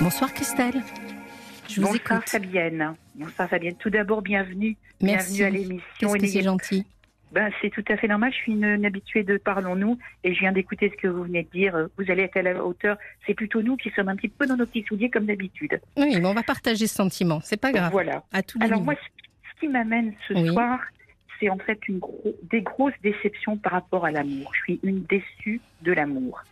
Bonsoir Christelle. Je vous Bonsoir Fabienne. Bonsoir Fabienne. Tout d'abord, bienvenue. Merci. Bienvenue à l'émission. C'est gentil. Ben, c'est tout à fait normal. Je suis une, habituée de Parlons-nous et je viens d'écouter ce que vous venez de dire. Vous allez être à la hauteur. C'est plutôt nous qui sommes un petit peu dans nos petits souliers comme d'habitude. Oui, mais on va partager ce sentiment. C'est pas grave. Voilà. À tous Alors moi, ce qui m'amène ce soir, c'est en fait une des grosses déceptions par rapport à l'amour. Je suis une déçue de l'amour.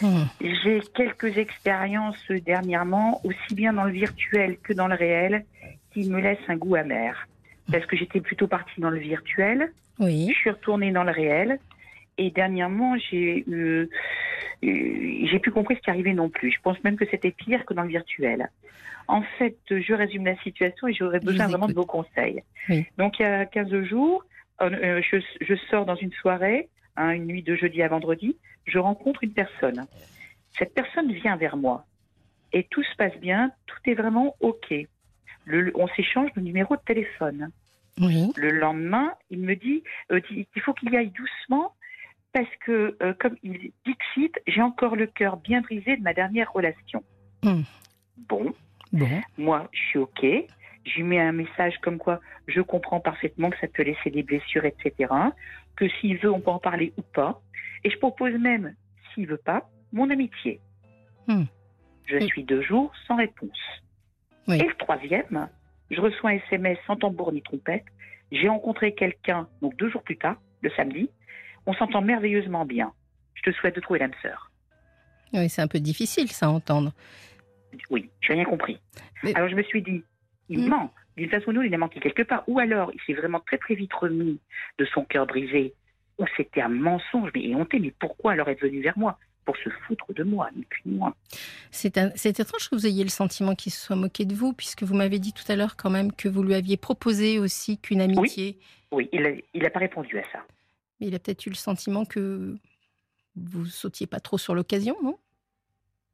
Hmm. J'ai quelques expériences dernièrement, aussi bien dans le virtuel que dans le réel, qui me laissent un goût amer. Parce que j'étais plutôt partie dans le virtuel. Oui. Je suis retournée dans le réel. Et dernièrement, j'ai eu, j'ai plus compris ce qui arrivait non plus. Je pense même que c'était pire que dans le virtuel. En fait, je résume la situation et j'aurais besoin vraiment de vos conseils. Donc, il y a 15 jours, euh, je, je, sors dans une soirée, hein, une nuit de jeudi à vendredi, je rencontre une personne. Cette personne vient vers moi et tout se passe bien, tout est vraiment OK. Le, on s'échange le numéro de téléphone. Oui. Le lendemain, il me dit euh, qu'il faut qu'il y aille doucement parce que, euh, comme il dit j'ai encore le cœur bien brisé de ma dernière relation. Hmm. Bon. Moi, je suis OK. Je lui mets un message comme quoi je comprends parfaitement que ça peut laisser des blessures, etc. Que s'il veut, on peut en parler ou pas. Et je propose même, s'il veut pas, mon amitié. Hmm. Je suis deux jours sans réponse. Et le troisième, je reçois un SMS sans tambour ni trompette. J'ai rencontré quelqu'un, donc deux jours plus tard, le samedi. On s'entend merveilleusement bien. Je te souhaite de trouver l'âme sœur. Oui, c'est un peu difficile ça à entendre. Oui, j'ai rien compris. Alors je me suis dit, il hmm. ment. D'une façon ou d'une autre, il a menti quelque part. Ou alors, il s'est vraiment très très vite remis de son cœur brisé. Ou c'était un mensonge, mais honté. Mais pourquoi alors est venu vers moi pour se foutre de moi, ni plus ni moins. C'est étrange que vous ayez le sentiment qu'il se soit moqué de vous, puisque vous m'avez dit tout à l'heure quand même que vous lui aviez proposé aussi qu'une amitié. Oui, il n'a pas répondu à ça. Mais il a peut-être eu le sentiment que vous sautiez pas trop sur l'occasion, non?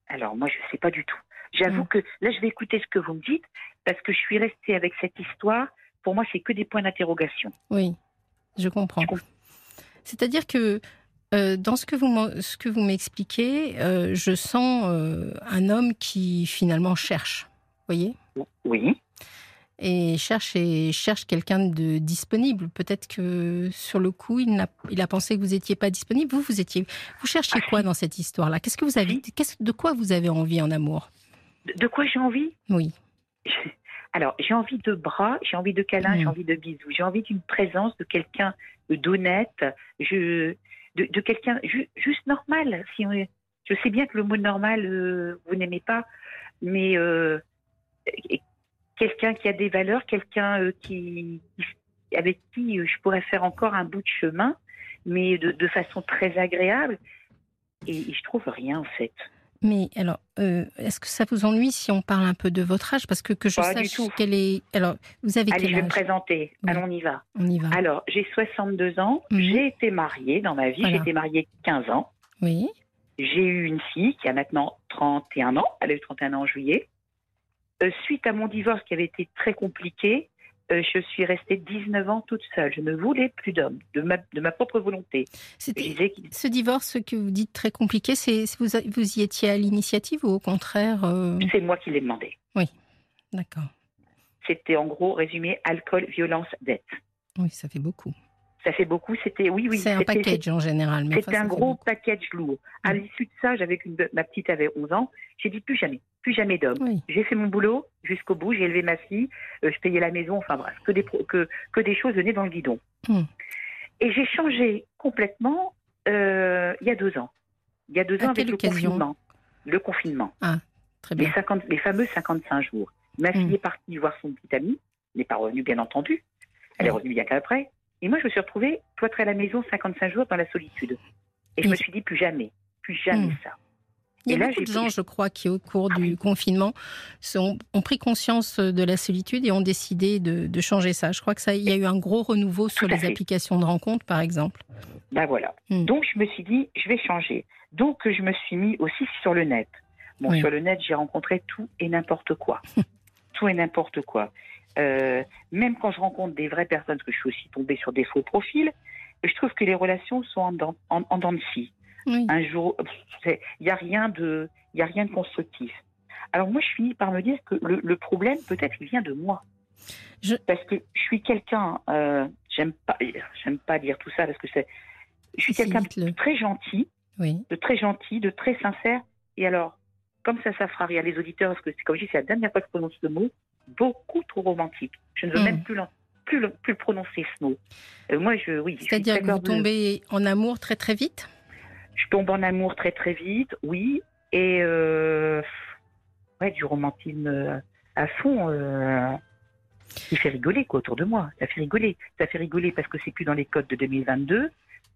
Alors moi, je ne sais pas du tout. J'avoue que là, je vais écouter ce que vous me dites parce que je suis restée avec cette histoire. Pour moi, c'est que des points d'interrogation. Oui, je comprends. C'est-à-dire que euh, dans ce que vous ce que vous m'expliquez, euh, je sens euh, un homme qui finalement cherche. Voyez? Oui. Et cherche et cherche quelqu'un de disponible. Peut-être que sur le coup, il a, il a pensé que vous n'étiez pas disponible. Vous, vous étiez. Vous cherchiez quoi dans cette histoire-là? Qu'est-ce que vous avez De quoi vous avez envie en amour? De, quoi j'ai envie? Oui. Alors, j'ai envie de bras, j'ai envie de câlins, j'ai hmm. envie de bisous, j'ai envie d'une présence de quelqu'un d'honnête, je, de, quelqu'un juste normal. Si je sais bien que le mot normal, euh, vous n'aimez pas, mais euh, quelqu'un qui a des valeurs, quelqu'un euh, qui, avec qui je pourrais faire encore un bout de chemin, mais de, de façon très agréable. Et, et je trouve rien en fait. Mais alors, euh, est-ce que ça vous ennuie si on parle un peu de votre âge? Parce que, que je sache quelle est. Alors, vous avez Allez, quel âge je vais me présenter. Allons, on y va. On y va. Alors, j'ai 62 ans. Mhm. J'ai été mariée dans ma vie. J'ai été mariée 15 ans. Oui. J'ai eu une fille qui a maintenant 31 ans. Elle a eu 31 ans en juillet. Euh, suite à mon divorce qui avait été très compliqué, euh, je suis restée 19 ans toute seule. Je ne voulais plus d'homme, de ma, de ma propre volonté. Ce divorce que vous dites très compliqué, c'est vous, vous y étiez à l'initiative ou au contraire euh, C'est moi qui l'ai demandé. Oui, d'accord. C'était en gros résumé alcool, violence, dette. Oui, ça fait beaucoup. Ça fait beaucoup. C'était oui, oui. C'est un package en général. C'était un gros package lourd. À l'issue de ça, j'avais ma petite avait 11 ans. J'ai dit plus jamais, plus jamais d'homme. J'ai fait mon boulot jusqu'au bout. J'ai élevé ma fille. Euh, je payais la maison. Enfin bref, que des que que des choses venaient dans le guidon. Hmm. Et j'ai changé complètement euh, il y a deux ans. Il y a deux ans avec le confinement. Le confinement. Ah, très bien. Les, 50, les fameux 55 jours. Ma fille hmm. est partie voir son petit ami. n'est pas revenue, bien entendu. Elle est revenue bien qu'après. Et moi, je me suis retrouvée cloîtrée à la maison 55 jours dans la solitude. Et je me suis dit, plus jamais, plus jamais hmm. ça. Il y a beaucoup de gens, je crois, qui au cours du confinement sont, ont pris conscience de la solitude et ont décidé de, changer ça. Je crois que ça, il y a eu un gros renouveau sur les applications de rencontres, par exemple. Ben voilà. Hmm. Donc je me suis dit, je vais changer. Donc je me suis mis aussi sur le net. Bon, sur le net, j'ai rencontré tout et n'importe quoi. tout et n'importe quoi. Euh, même quand je rencontre des vraies personnes, parce que je suis aussi tombée sur des faux profils, je trouve que les relations sont en dents, en, de scie. Un jour, il n'y a rien de, il a rien de constructif. Alors moi, je finis par me dire que le, problème, peut-être, il vient de moi. Parce que je suis quelqu'un, euh, j'aime pas, j'aime pas dire tout ça parce que c'est, je suis quelqu'un de très gentil, oui. de très gentil, de très sincère. Et alors, comme ça, ça fera rire les auditeurs parce que c'est comme je dis, c'est la dernière fois que je prononce ce mot, beaucoup trop romantique. Je ne veux hmm. même plus, plus, plus prononcer ce mot. Euh, moi, je, oui. C'est-à-dire que vous tombez en amour très très vite? Je tombe en amour très très vite, oui, et euh, ouais, du romantisme euh, à fond. Euh, il fait rigoler quoi autour de moi. Ça fait rigoler. Ça fait rigoler parce que c'est plus dans les codes de 2022.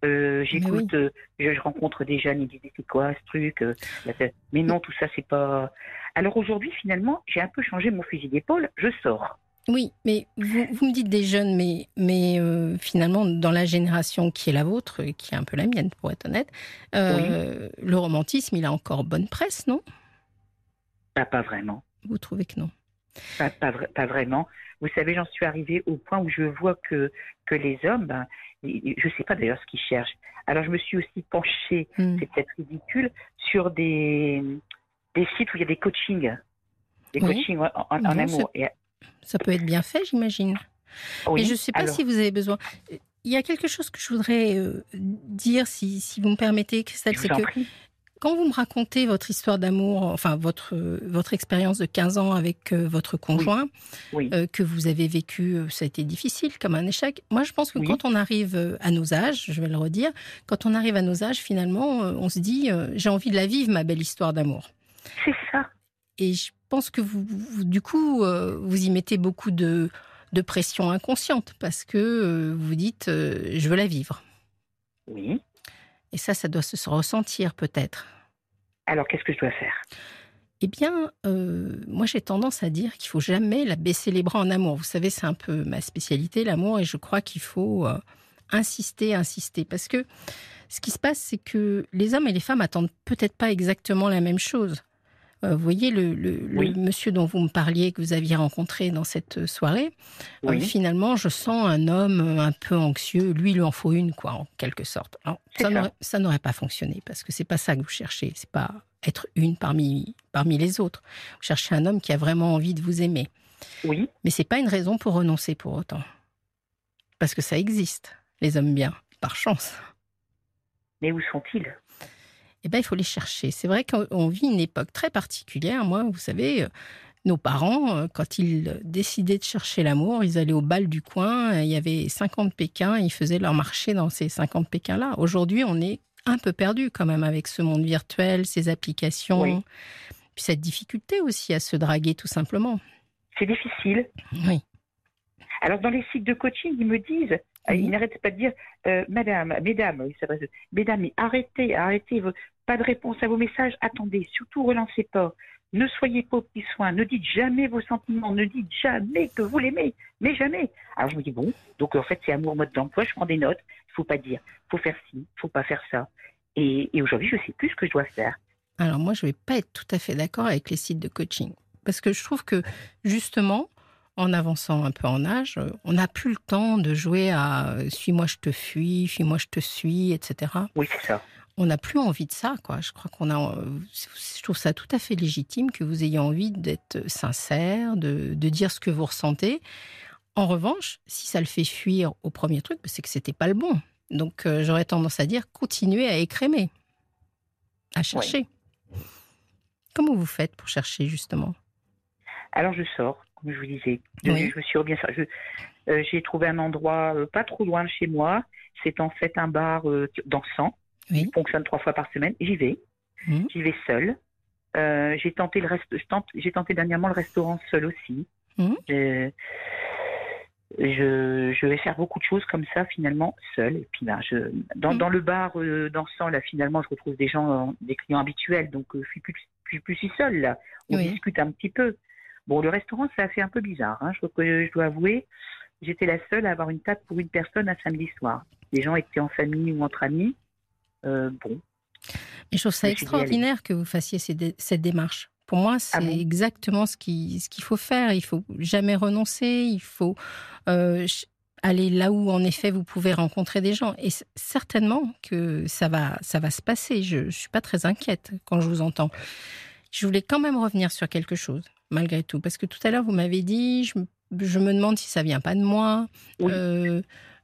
Euh, J'écoute, je, rencontre des jeunes, ils disent c'est quoi ce truc Mais non, tout ça c'est pas. Alors aujourd'hui, finalement, j'ai un peu changé mon fusil d'épaule. Je sors. Oui, mais vous, vous, me dites des jeunes, mais, mais euh, finalement, dans la génération qui est la vôtre, qui est un peu la mienne, pour être honnête, euh, le romantisme, il a encore bonne presse, non? Pas, pas vraiment. Vous trouvez que non? Pas, pas, vraiment. Vous savez, j'en suis arrivée au point où je vois que, que les hommes, ben, je ne sais pas d'ailleurs ce qu'ils cherchent. Alors, je me suis aussi penchée, hmm. c'est peut-être ridicule, sur des, des sites où il y a des coachings. Des coachings en, amour. Ça peut être bien fait, j'imagine. Mais je ne sais pas si vous avez besoin. Il y a quelque chose que je voudrais euh, dire, si, si, vous me permettez, Christelle, c'est que quand vous me racontez votre histoire d'amour, enfin votre, votre expérience de 15 ans avec euh, votre conjoint, euh, que vous avez vécu, ça a été difficile, comme un échec. Moi, je pense que quand on arrive à nos âges, je vais le redire, quand on arrive à nos âges, finalement, on se dit, j'ai envie de la vivre, ma belle histoire d'amour. C'est ça. Et je pense que vous, du coup, euh, vous y mettez beaucoup de, de pression inconsciente parce que euh, vous dites euh, je veux la vivre. Oui. Et ça, ça doit se ressentir peut-être. Alors, qu'est-ce que je dois faire? Eh bien, moi, j'ai tendance à dire qu'il faut jamais la baisser les bras en amour. Vous savez, c'est un peu ma spécialité, l'amour, et je crois qu'il faut insister, insister, parce que ce qui se passe, c'est que les hommes et les femmes attendent peut-être pas exactement la même chose. Euh, vous voyez, le, monsieur dont vous me parliez, que vous aviez rencontré dans cette soirée, euh, finalement, je sens un homme un peu anxieux. Lui, il lui en faut une, quoi, en quelque sorte. ça n'aurait pas fonctionné, parce que c'est pas ça que vous cherchez. C'est pas être une parmi, parmi les autres. Vous cherchez un homme qui a vraiment envie de vous aimer. Oui. Mais c'est pas une raison pour renoncer pour autant. Parce que ça existe, les hommes bien, par chance. Mais où sont-ils? Eh ben, il faut les chercher. C'est vrai qu'on vit une époque très particulière. Moi, vous savez, euh, nos parents, euh, quand ils décidaient de chercher l'amour, ils allaient au bal du coin, il y avait 50 Pékins, ils faisaient leur marché dans ces 50 Pékins-là. Aujourd'hui, on est un peu perdu quand même avec ce monde virtuel, ces applications, puis cette difficulté aussi à se draguer tout simplement. C'est difficile. Oui. Alors dans les sites de coaching, ils me disent, euh, ils n'arrêtent pas de dire, euh, Madame, Mesdames, Mesdames, mais arrêtez, arrêtez, pas de réponse à vos messages, attendez, surtout relancez pas, ne soyez pas au petit soin, ne dites jamais vos sentiments, ne dites jamais que vous l'aimez, mais jamais. Alors je me dis bon, donc en fait c'est amour mode d'emploi, je prends des notes, il faut pas dire, faut faire ci, faut pas faire ça. Et, et aujourd'hui je sais plus ce que je dois faire. Alors moi je vais pas être tout à fait d'accord avec les sites de coaching. Parce que je trouve que justement en avançant un peu en âge, on n'a plus le temps de jouer à euh, suis-moi, je te fuis, suis-moi, je te suis, etc. Oui, c'est ça. On n'a plus envie de ça, quoi. Je crois qu'on a. Euh, je trouve ça tout à fait légitime que vous ayez envie d'être sincère, de, dire ce que vous ressentez. En revanche, si ça le fait fuir au premier truc, c'est que c'était pas le bon. Donc, euh, j'aurais tendance à dire continuez à écrémer, à chercher. Comment vous faites pour chercher justement? Alors, je sors comme je vous disais. Je me suis bien euh, J'ai trouvé un endroit euh, pas trop loin de chez moi. C'est en fait un bar euh, dansant. Oui. Il fonctionne trois fois par semaine. J'y vais. Mmh. J'y vais seule. j'ai tenté le reste. J'ai tenté dernièrement le restaurant seul aussi. Mmh. Je, je, vais faire beaucoup de choses comme ça finalement seule. Et puis là, je, dans, mmh. dans le bar dansant là finalement, je retrouve des gens, des clients habituels. Donc je suis plus, suis plus si seule là. On discute un petit peu. Bon, le restaurant, ça a fait un peu bizarre. Hein. Je, je, dois avouer, j'étais la seule à avoir une table pour une personne un samedi soir. Les gens étaient en famille ou entre amis. Euh, bon. Mais je trouve ça extraordinaire que vous fassiez cette démarche. Pour moi, c'est ah exactement ce qu'il ce qu'il faut faire. Il faut jamais renoncer. Il faut euh, aller là où, en effet, vous pouvez rencontrer des gens. Et certainement que ça va, ça va se passer. Je ne suis pas très inquiète quand je vous entends. Je voulais quand même revenir sur quelque chose, malgré tout, parce que tout à l'heure, vous m'avez dit, je, je, me demande si ça vient pas de moi. Euh,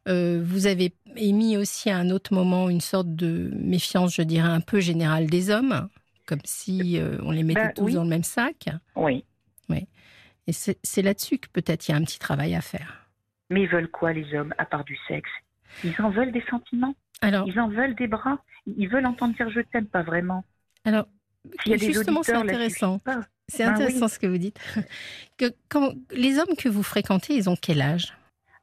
euh, vous avez émis aussi à un autre moment une sorte de méfiance, je dirais, un peu générale des hommes, comme si euh, on les mettait ben tous dans le même sac. Oui. Oui. Et c'est là-dessus que peut-être il y a un petit travail à faire. Mais ils veulent quoi, les hommes, à part du sexe? Ils en veulent des sentiments? Alors, Ils en veulent des bras? Ils veulent entendre dire je t'aime, pas vraiment? Alors, justement, c'est intéressant. C'est ben intéressant ce que vous dites. Que, quand, les hommes que vous fréquentez, ils ont quel âge?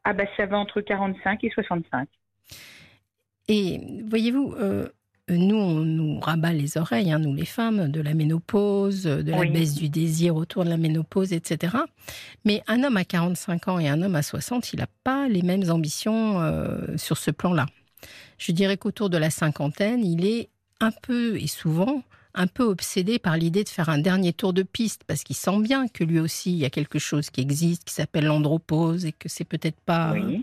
Ah bah ça va entre 45 et 65. Et voyez-vous, euh, nous, on nous rabat les oreilles, hein, nous les femmes, de la ménopause, de la baisse du désir autour de la ménopause, etc. Mais un homme à 45 ans et un homme à 60, il n'a pas les mêmes ambitions euh, sur ce plan-là. Je dirais qu'autour de la cinquantaine, il est un peu, et souvent, un peu obsédé par l'idée de faire un dernier tour de piste parce qu'il sent bien que lui aussi il y a quelque chose qui existe qui s'appelle l'andropause et que c'est peut-être pas euh,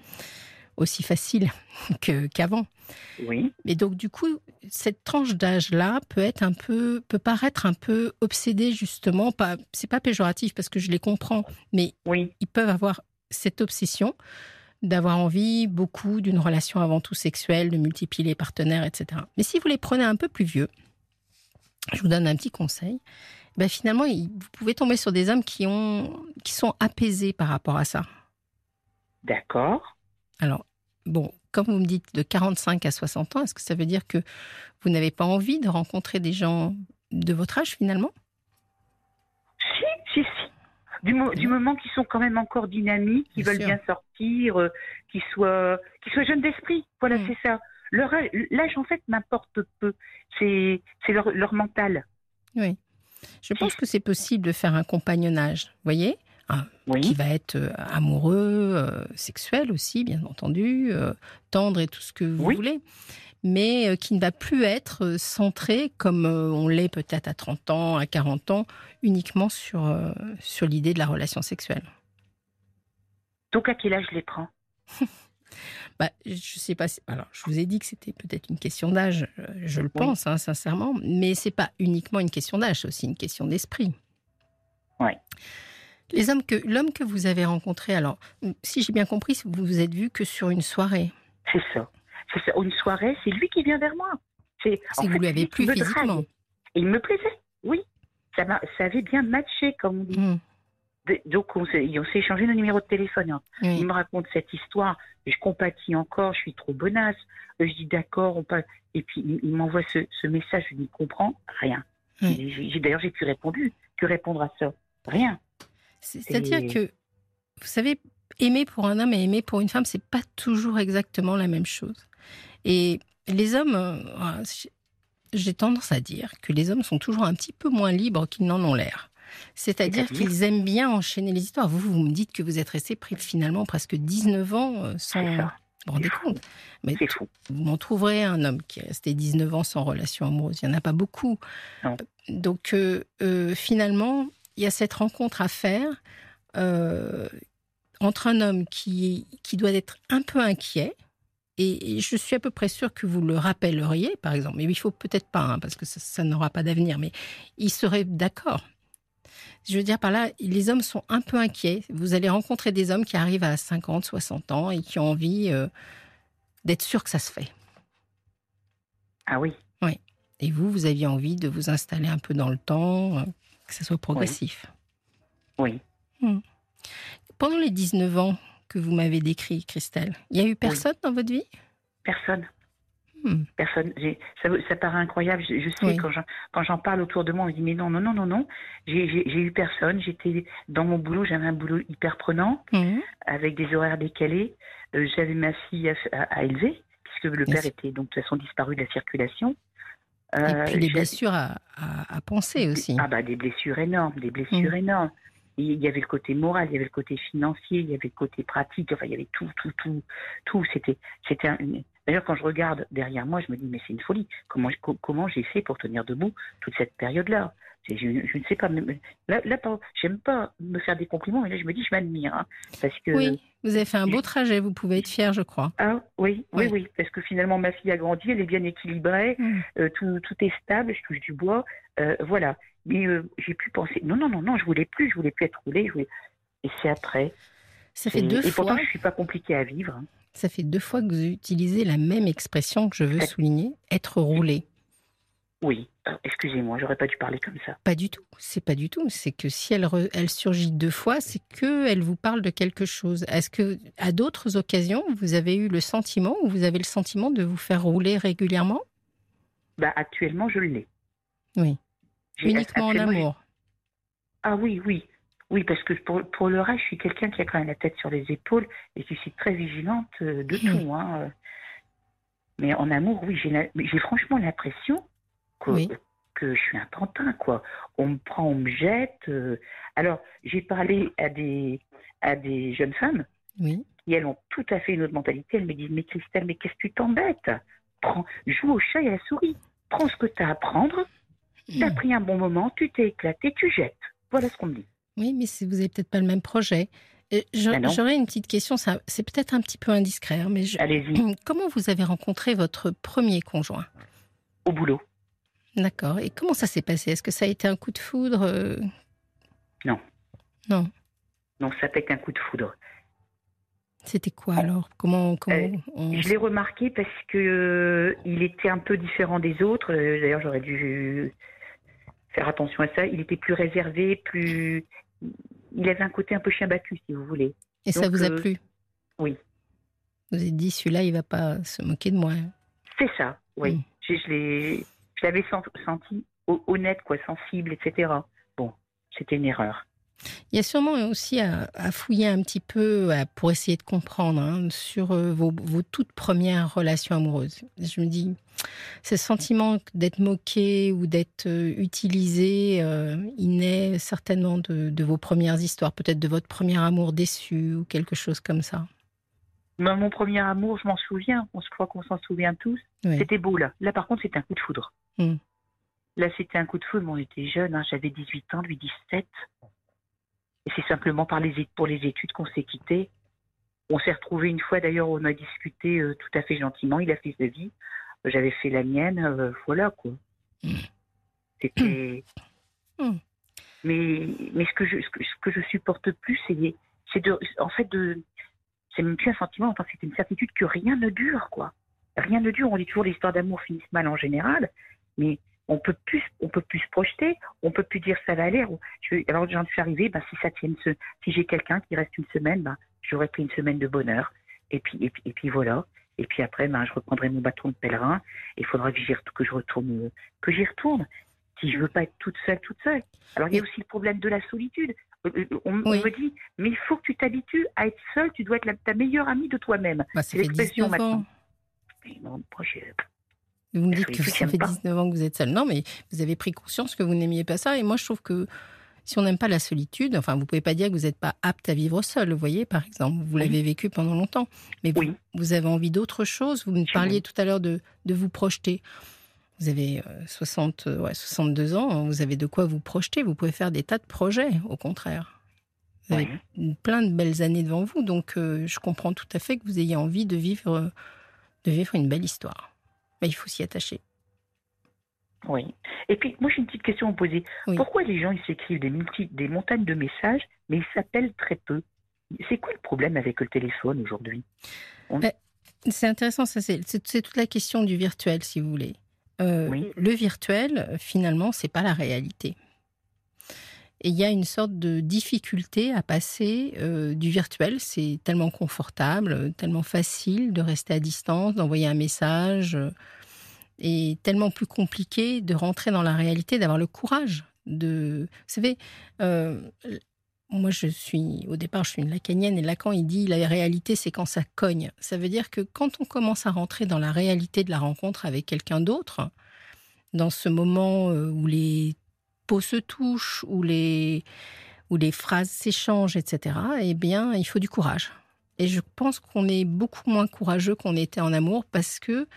aussi facile que qu'avant. Oui. Mais donc du coup cette tranche d'âge là peut être un peu peut paraître un peu obsédé justement pas c'est pas péjoratif parce que je les comprends mais oui. ils peuvent avoir cette obsession d'avoir envie beaucoup d'une relation avant tout sexuelle, de multiplier les partenaires, etc. Mais si vous les prenez un peu plus vieux, je vous donne un petit conseil. Ben finalement, vous pouvez tomber sur des hommes qui, ont, qui sont apaisés par rapport à ça. D'accord. Alors, bon, comme vous me dites de 45 à 60 ans, est-ce que ça veut dire que vous n'avez pas envie de rencontrer des gens de votre âge finalement? Si, si, si. Du, du moment qu'ils sont quand même encore dynamiques, qu'ils veulent bien sortir, euh, qu'ils soient, qu'ils soient jeunes d'esprit. Voilà, mm. c'est ça. L'âge, en fait, m'importe peu. C'est leur, leur mental. Oui. Je pense que c'est possible de faire un compagnonnage, vous voyez? Qui va être euh, amoureux, euh, sexuel aussi, bien entendu, euh, tendre et tout ce que vous voulez, mais qui ne va plus être centré, comme on l'est peut-être à 30 ans, à 40 ans, uniquement sur, sur l'idée de la relation sexuelle. Donc à quel âge je les prends? bah, je sais pas. alors, je vous ai dit que c'était peut-être une question d'âge. Euh, je le pense, hein, sincèrement. Mais c'est pas uniquement une question d'âge, c'est aussi une question d'esprit. Oui. Les hommes que l'homme que vous avez rencontré, alors, si j'ai bien compris, vous vous êtes vu que sur une soirée. C'est ça. C'est ça. Une soirée, c'est lui qui vient vers moi. C'est. Si vous lui avez plu physiquement. il me plaisait. Oui. Ça, ça avait bien matché, comme on dit. Hmm donc on s'est, échangé nos numéros de téléphone. Hein. Il me raconte cette histoire, je compatis encore, je suis trop bonasse. Je dis d'accord, on passe. Et puis il, m'envoie ce, message, je dis comprends rien. J'ai, d'ailleurs j'ai pu répondre, que répondre à ça, rien. C'est-à-dire que vous savez, aimer pour un homme et aimer pour une femme, c'est pas toujours exactement la même chose. Et les hommes, euh, j'ai tendance à dire que les hommes sont toujours un petit peu moins libres qu'ils n'en ont l'air. C'est-à-dire qu'ils aiment bien enchaîner les histoires. Vous, vous me dites que vous êtes resté pris finalement presque 19 ans euh, sans... Vous vous rendez compte Mais vous m'en trouverez un homme qui est resté 19 ans sans relation amoureuse. Il n'y en a pas beaucoup. Donc euh, euh, finalement, il y a cette rencontre à faire entre un homme qui, qui doit être un peu inquiet, et je suis à peu près sûre que vous le rappelleriez, par exemple. Mais il faut peut-être pas, hein, parce que ça, ça n'aura pas d'avenir. Mais il serait d'accord. Je veux dire par là, les hommes sont un peu inquiets. Vous allez rencontrer des hommes qui arrivent à 50, 60 ans et qui ont envie euh, d'être sûrs que ça se fait. Ah oui. Oui. Et vous, vous aviez envie de vous installer un peu dans le temps, euh, que ça soit progressif. Oui. Hmm. Pendant les 19 ans que vous m'avez décrit, Christelle, il y a eu personne dans votre vie? Personne. Hmm. Personne. Ça, ça, paraît incroyable. Je, sais quand j'en parle autour de moi, on me dit mais non, non, non, non, non. J'ai eu personne. J'étais dans mon boulot, j'avais un boulot hyper prenant, hmm. avec des horaires décalés. Euh, j'avais ma fille à, élever, puisque le père était donc de toute façon disparu de la circulation. Et euh, puis les blessures à, à, penser aussi. Ah bah des blessures énormes, des blessures hmm. énormes. Il y avait le côté moral, il y avait le côté financier, il y avait le côté pratique. Enfin, il y avait tout, tout, tout, tout. C'était, c'était D'ailleurs, quand je regarde derrière moi, je me dis, mais c'est une folie. Comment, comment j'ai fait pour tenir debout toute cette période-là? Je, je, ne sais pas. Là, là j'aime pas me faire des compliments, mais là, je me dis, je m'admire. Hein, parce que, oui, vous avez fait un beau trajet, vous pouvez être fier, je crois. Ah oui, oui, oui, parce que finalement, ma fille a grandi, elle est bien équilibrée, mmh. euh, tout, tout, est stable, je touche du bois, euh, voilà. Mais euh, j'ai pu penser, non, non, non, non, je voulais plus, je voulais plus être roulée, et c'est après. Ça fait deux et fois. pourtant, je suis pas compliquée à vivre. Hein. Ça fait deux fois que vous utilisez la même expression que je veux souligner, être roulé. Oui, excusez-moi, j'aurais pas dû parler comme ça. Pas du tout, c'est pas du tout. C'est que si elle, elle surgit deux fois, c'est que elle vous parle de quelque chose. Est-ce que à d'autres occasions, vous avez eu le sentiment ou vous avez le sentiment de vous faire rouler régulièrement? Bah actuellement, je l'ai. Oui. Uniquement en amour. Ah oui, oui. Oui, parce que pour, pour le reste, je suis quelqu'un qui a quand même la tête sur les épaules et qui suis très vigilante euh, de tout. Hein. Mais en amour, oui, j'ai franchement l'impression que, que je suis un pantin, quoi. On me prend, on me jette. Euh. Alors, j'ai parlé à des, à des jeunes femmes oui. qui, elles, ont tout à fait une autre mentalité. Elles me disent Mais Christelle, mais qu'est-ce que tu t'embêtes? Prends, Joue au chat et à la souris. Prends ce que tu as à prendre. Tu as hmm. pris un bon moment, tu t'es éclaté, tu jettes. Voilà ce qu'on me dit. Oui, mais vous n'avez peut-être pas le même projet. Ben j'aurais une petite question, c'est peut-être un petit peu indiscret, hein, mais Allez-y. comment vous avez rencontré votre premier conjoint? Au boulot. D'accord. Et comment ça s'est passé? Est-ce que ça a été un coup de foudre euh? Non. Non. Non, ça n'a pas un coup de foudre. C'était quoi alors? Comment, comment euh, Je l'ai remarqué parce que euh, il était un peu différent des autres. D'ailleurs, j'aurais dû faire attention à ça. Il était plus réservé, plus. Il avait un côté un peu chien battu, si vous voulez. Et ça vous a plu? Oui. Vous avez dit, celui-là, il va pas se moquer de moi. C'est ça, oui. Hmm. Je, je l'avais senti honnête, quoi, sensible, etc. Bon, c'était une erreur. Il y a sûrement aussi à, fouiller un petit peu pour essayer de comprendre hein, sur euh, vos, toutes premières relations amoureuses. Je me dis, ce sentiment d'être moqué ou d'être euh, utilisé, euh, il naît certainement de, vos premières histoires, peut-être de votre premier amour déçu ou quelque chose comme ça. mon premier amour, je m'en souviens, on se croit qu'on s'en souvient tous. C'était beau là. Là par contre, c'était un coup de foudre. Hmm. Là, c'était un coup de foudre, on était jeunes, hein. j'avais 18 ans, lui 17. Et c'est simplement par les, pour les études qu'on s'est quittés. On s'est retrouvés une fois, d'ailleurs, on a discuté euh, tout à fait gentiment. Il a fait sa vie, j'avais fait la mienne, euh, voilà quoi. Hmm. C'était. Hmm. Mais, mais ce que je, ce que, je supporte plus, c'est, c'est de, en fait, de, c'est même plus un sentiment, enfin, c'est une certitude que rien ne dure, quoi. Rien ne dure. On dit toujours l'histoire d'amour finissent mal en général mais on peut plus, on peut plus se projeter, on peut plus dire ça va aller. alors j'en suis arrivée, bah, si ça tient, si j'ai quelqu'un qui reste une semaine, bah, j'aurais pris une semaine de bonheur. Et puis, et puis, et puis voilà. Et puis après, bah, je reprendrai mon bâton de pèlerin. Il faudra que j'y que je retourne, que j'y retourne. Si je veux pas être toute seule, toute seule. Alors il y a aussi le problème de la solitude. Euh, euh, on, me dit, mais il faut que tu t'habitues à être seule. Tu dois être ta meilleure amie de toi-même. Bah, c'est l'expression maintenant. Vous me dites que ça fait 19 ans que vous êtes seule. Non, mais vous avez pris conscience que vous n'aimiez pas ça. Et moi, je trouve que si on n'aime pas la solitude, enfin, vous pouvez pas dire que vous n'êtes pas apte à vivre seul. Vous voyez, par exemple, vous l'avez vécu pendant longtemps. Mais vous, avez envie d'autre chose. Vous me parliez tout à l'heure de, de vous projeter. Vous avez 60, euh, ouais, 62 ans, vous avez de quoi vous projeter. Vous pouvez faire des tas de projets, au contraire. Vous avez plein de belles années devant vous, donc euh, je comprends tout à fait que vous ayez envie de vivre, de vivre une belle histoire il faut s'y attacher. Oui. Et puis, moi, j'ai une petite question à vous poser. Pourquoi les gens, ils s'écrivent des, des montagnes de messages, mais ils s'appellent très peu? C'est quoi le problème avec le téléphone aujourd'hui? Ben, C'est intéressant, ça. C'est toute la question du virtuel, si vous voulez. Euh, le virtuel, finalement, c'est pas la réalité. Et il y a une sorte de difficulté à passer euh, du virtuel. C'est tellement confortable, tellement facile de rester à distance, d'envoyer un message, euh, et tellement plus compliqué de rentrer dans la réalité, d'avoir le courage de. Vous savez, euh, moi je suis, au départ, je suis une lacanienne, et Lacan, il dit la réalité, c'est quand ça cogne. Ça veut dire que quand on commence à rentrer dans la réalité de la rencontre avec quelqu'un d'autre, dans ce moment où les se touchent, où les, où les phrases s'échangent, etc., eh bien, il faut du courage. Et je pense qu'on est beaucoup moins courageux qu'on était en amour parce que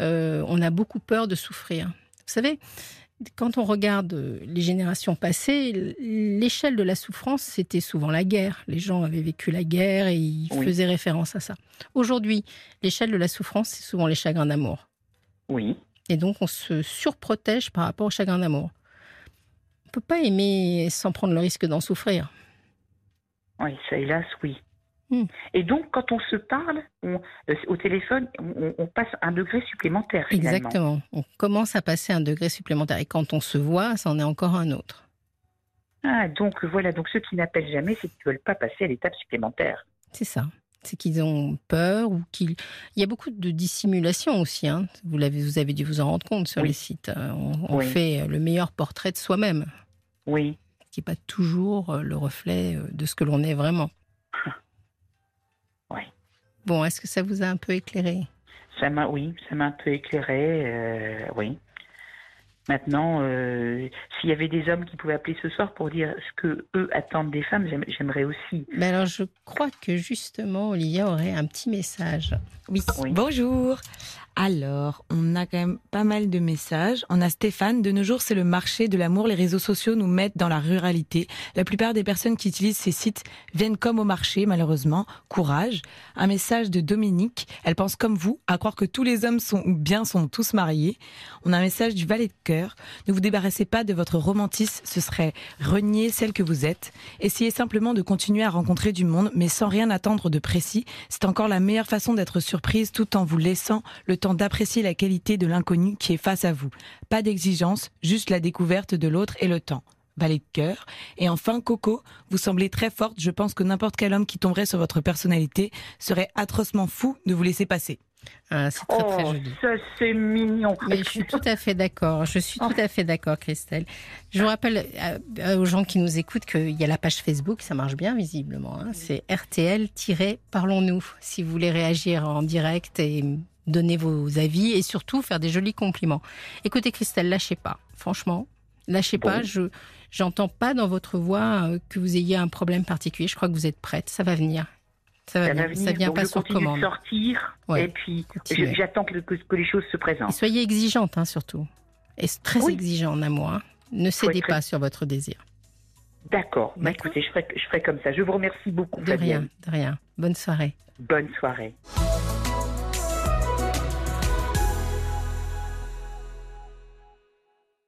euh, on a beaucoup peur de souffrir. Vous savez, quand on regarde euh, les générations passées, l'échelle de la souffrance, c'était souvent la guerre. Les gens avaient vécu la guerre et ils faisaient référence à ça. Aujourd'hui, l'échelle de la souffrance, c'est souvent les chagrins d'amour. Oui. Et donc, on se surprotège par rapport aux chagrins d'amour. On ne peut pas aimer sans prendre le risque d'en souffrir. Oui, ça, hélas, oui. Hmm. Et donc, quand on se parle euh, au téléphone, on, passe un degré supplémentaire. Exactement. On commence à passer un degré supplémentaire. Et quand on se voit, ça en est encore un autre. Ah, donc voilà. Donc ceux qui n'appellent jamais, c'est qu'ils ne veulent pas passer à l'étape supplémentaire. C'est ça. C'est qu'ils ont peur ou qu'ils. Il y a beaucoup de dissimulation aussi. Hein. Vous, l'avez, vous avez dû vous en rendre compte sur les sites. Euh, on, fait le meilleur portrait de soi-même. Oui. Qui n'est pas toujours euh, le reflet de ce que l'on est vraiment. Bon, est-ce que ça vous a un peu éclairé? Ça m'a, oui, ça m'a un peu éclairé, euh, oui. Maintenant, euh, s'il y avait des hommes qui pouvaient appeler ce soir pour dire ce que eux attendent des femmes, j'aimerais aussi. Mais alors, je crois que justement, Olivia aurait un petit message. Oui. oui. Bonjour. Alors, on a quand même pas mal de messages. On a Stéphane. De nos jours, c'est le marché de l'amour. Les réseaux sociaux nous mettent dans la ruralité. La plupart des personnes qui utilisent ces sites viennent comme au marché, malheureusement. Courage. Un message de Dominique. Elle pense comme vous, à croire que tous les hommes sont ou bien sont tous mariés. On a un message du valet de cœur. Ne vous débarrassez pas de votre romantisme. Ce serait renier celle que vous êtes. Essayez simplement de continuer à rencontrer du monde, mais sans rien attendre de précis. C'est encore la meilleure façon d'être surprise tout en vous laissant le temps d'apprécier la qualité de l'inconnu qui est face à vous. Pas d'exigence, juste la découverte de l'autre et le temps. Valet de cœur. Et enfin, Coco, vous semblez très forte. Je pense que n'importe quel homme qui tomberait sur votre personnalité serait atrocement fou de vous laisser passer. Ah, c'est très, très oh, joli. Ça, c'est mignon. Mais je suis tout à fait d'accord. Je suis tout à fait d'accord, Christelle. Je vous rappelle aux gens qui nous écoutent qu'il y a la page Facebook, ça marche bien visiblement. Hein. C'est RTL-Parlons-nous. Si vous voulez réagir en direct et donner vos avis et surtout faire des jolis compliments. Écoutez Christelle, lâchez pas, franchement, lâchez pas. Je j'entends pas dans votre voix euh, que vous ayez un problème particulier. Je crois que vous êtes prête, ça va venir. Ça va, venir. Ça vient pas je sur commande. De sortir et puis j'attends que, que, les choses se présentent. soyez exigeante hein, surtout. Et très exigeant en amour. Hein. Ne cédez pas sur votre désir. D'accord. Bah, écoutez, je ferai, je ferai comme ça. Je vous remercie beaucoup. De rien, de rien. Bonne soirée. Bonne soirée.